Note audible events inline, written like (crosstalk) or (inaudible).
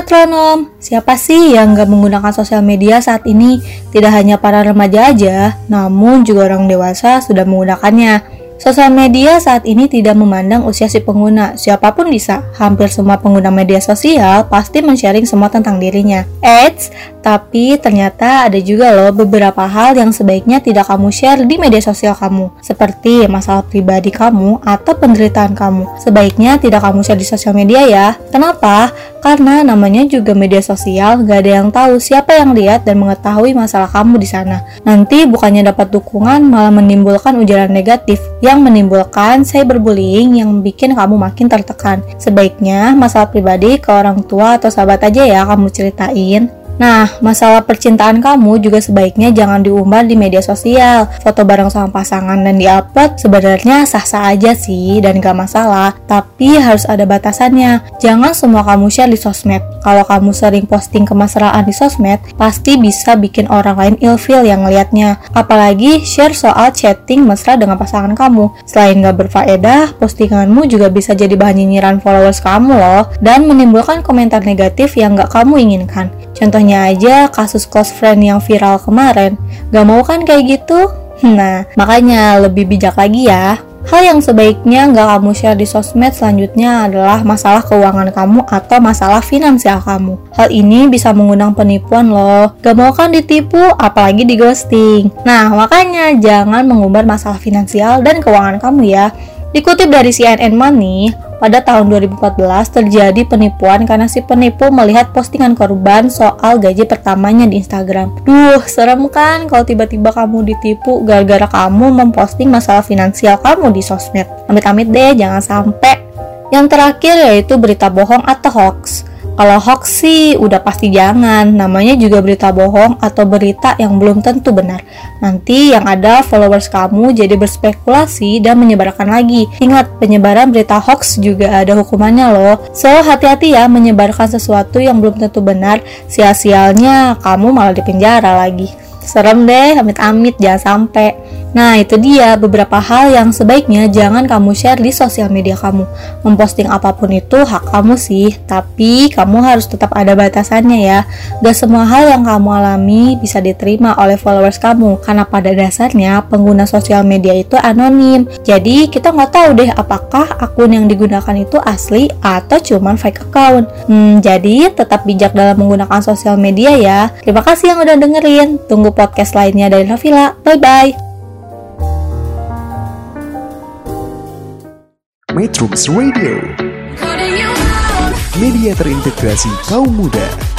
Metronom, siapa sih yang gak menggunakan sosial media saat ini? Tidak hanya para remaja aja, namun juga orang dewasa sudah menggunakannya. Sosial media saat ini tidak memandang usia si pengguna, siapa pun bisa. Hampir semua pengguna media sosial pasti men-sharing semua tentang dirinya. Eits, tapi ternyata ada juga loh beberapa hal yang sebaiknya tidak kamu share di media sosial kamu, seperti masalah pribadi kamu atau penderitaan kamu. Sebaiknya tidak kamu share di sosial media ya. Kenapa? Karena namanya juga media sosial, gak ada yang tahu siapa yang lihat dan mengetahui masalah kamu di sana. Nanti bukannya dapat dukungan, malah menimbulkan ujaran negatif yang menimbulkan cyberbullying yang bikin kamu makin tertekan. Sebaiknya masalah pribadi ke orang tua atau sahabat aja ya kamu ceritain. Nah, masalah percintaan kamu juga sebaiknya jangan diumbar di media sosial. Foto bareng sama pasangan dan diupload sebenarnya sah-sah aja sih dan gak masalah. Tapi harus ada batasannya. Jangan semua kamu share di sosmed. Kalau kamu sering posting kemesraan di sosmed, pasti bisa bikin orang lain ilfeel yang ngeliatnya. Apalagi share soal chatting mesra dengan pasangan kamu. Selain gak berfaedah, postinganmu juga bisa jadi bahan nyinyiran followers kamu loh. Dan menimbulkan komentar negatif yang gak kamu inginkan. Contohnya aja kasus close friend yang viral kemarin. Gak mau kan kayak gitu? (laughs) Nah, makanya lebih bijak lagi ya. Hal yang sebaiknya nggak kamu share di sosmed selanjutnya adalah masalah keuangan kamu atau masalah finansial kamu. Hal ini bisa mengundang penipuan loh. Gak mau kan ditipu, apalagi di ghosting. Nah, makanya jangan mengumbar masalah finansial dan keuangan kamu ya. Dikutip dari CNN Money, pada tahun 2014 terjadi penipuan karena si penipu melihat postingan korban soal gaji pertamanya di Instagram. Duh, serem kan kalau tiba-tiba kamu ditipu gara-gara kamu memposting masalah finansial kamu di sosmed. Amit-amit deh, jangan sampai. Yang terakhir yaitu berita bohong atau hoax. Kalau hoax sih udah pasti jangan, namanya juga berita bohong atau berita yang belum tentu benar. Nanti yang ada followers kamu jadi berspekulasi dan menyebarkan lagi. Ingat, penyebaran berita hoax juga ada hukumannya loh. So, hati-hati ya menyebarkan sesuatu yang belum tentu benar, sia-sialnya kamu malah dipenjara lagi. Serem deh, amit-amit jangan sampai. Nah, itu dia beberapa hal yang sebaiknya jangan kamu share di sosial media kamu. Memposting apa pun itu hak kamu sih, tapi kamu harus tetap ada batasannya ya. Gak semua hal yang kamu alami bisa diterima oleh followers kamu, karena pada dasarnya pengguna sosial media itu anonim. Jadi, kita nggak tahu deh apakah akun yang digunakan itu asli atau cuman fake account. Hmm, jadi tetap bijak dalam menggunakan sosial media ya. Terima kasih yang udah dengerin. Tunggu podcast lainnya dari Navila. Bye-bye. Metrums Radio, media terintegrasi kaum muda.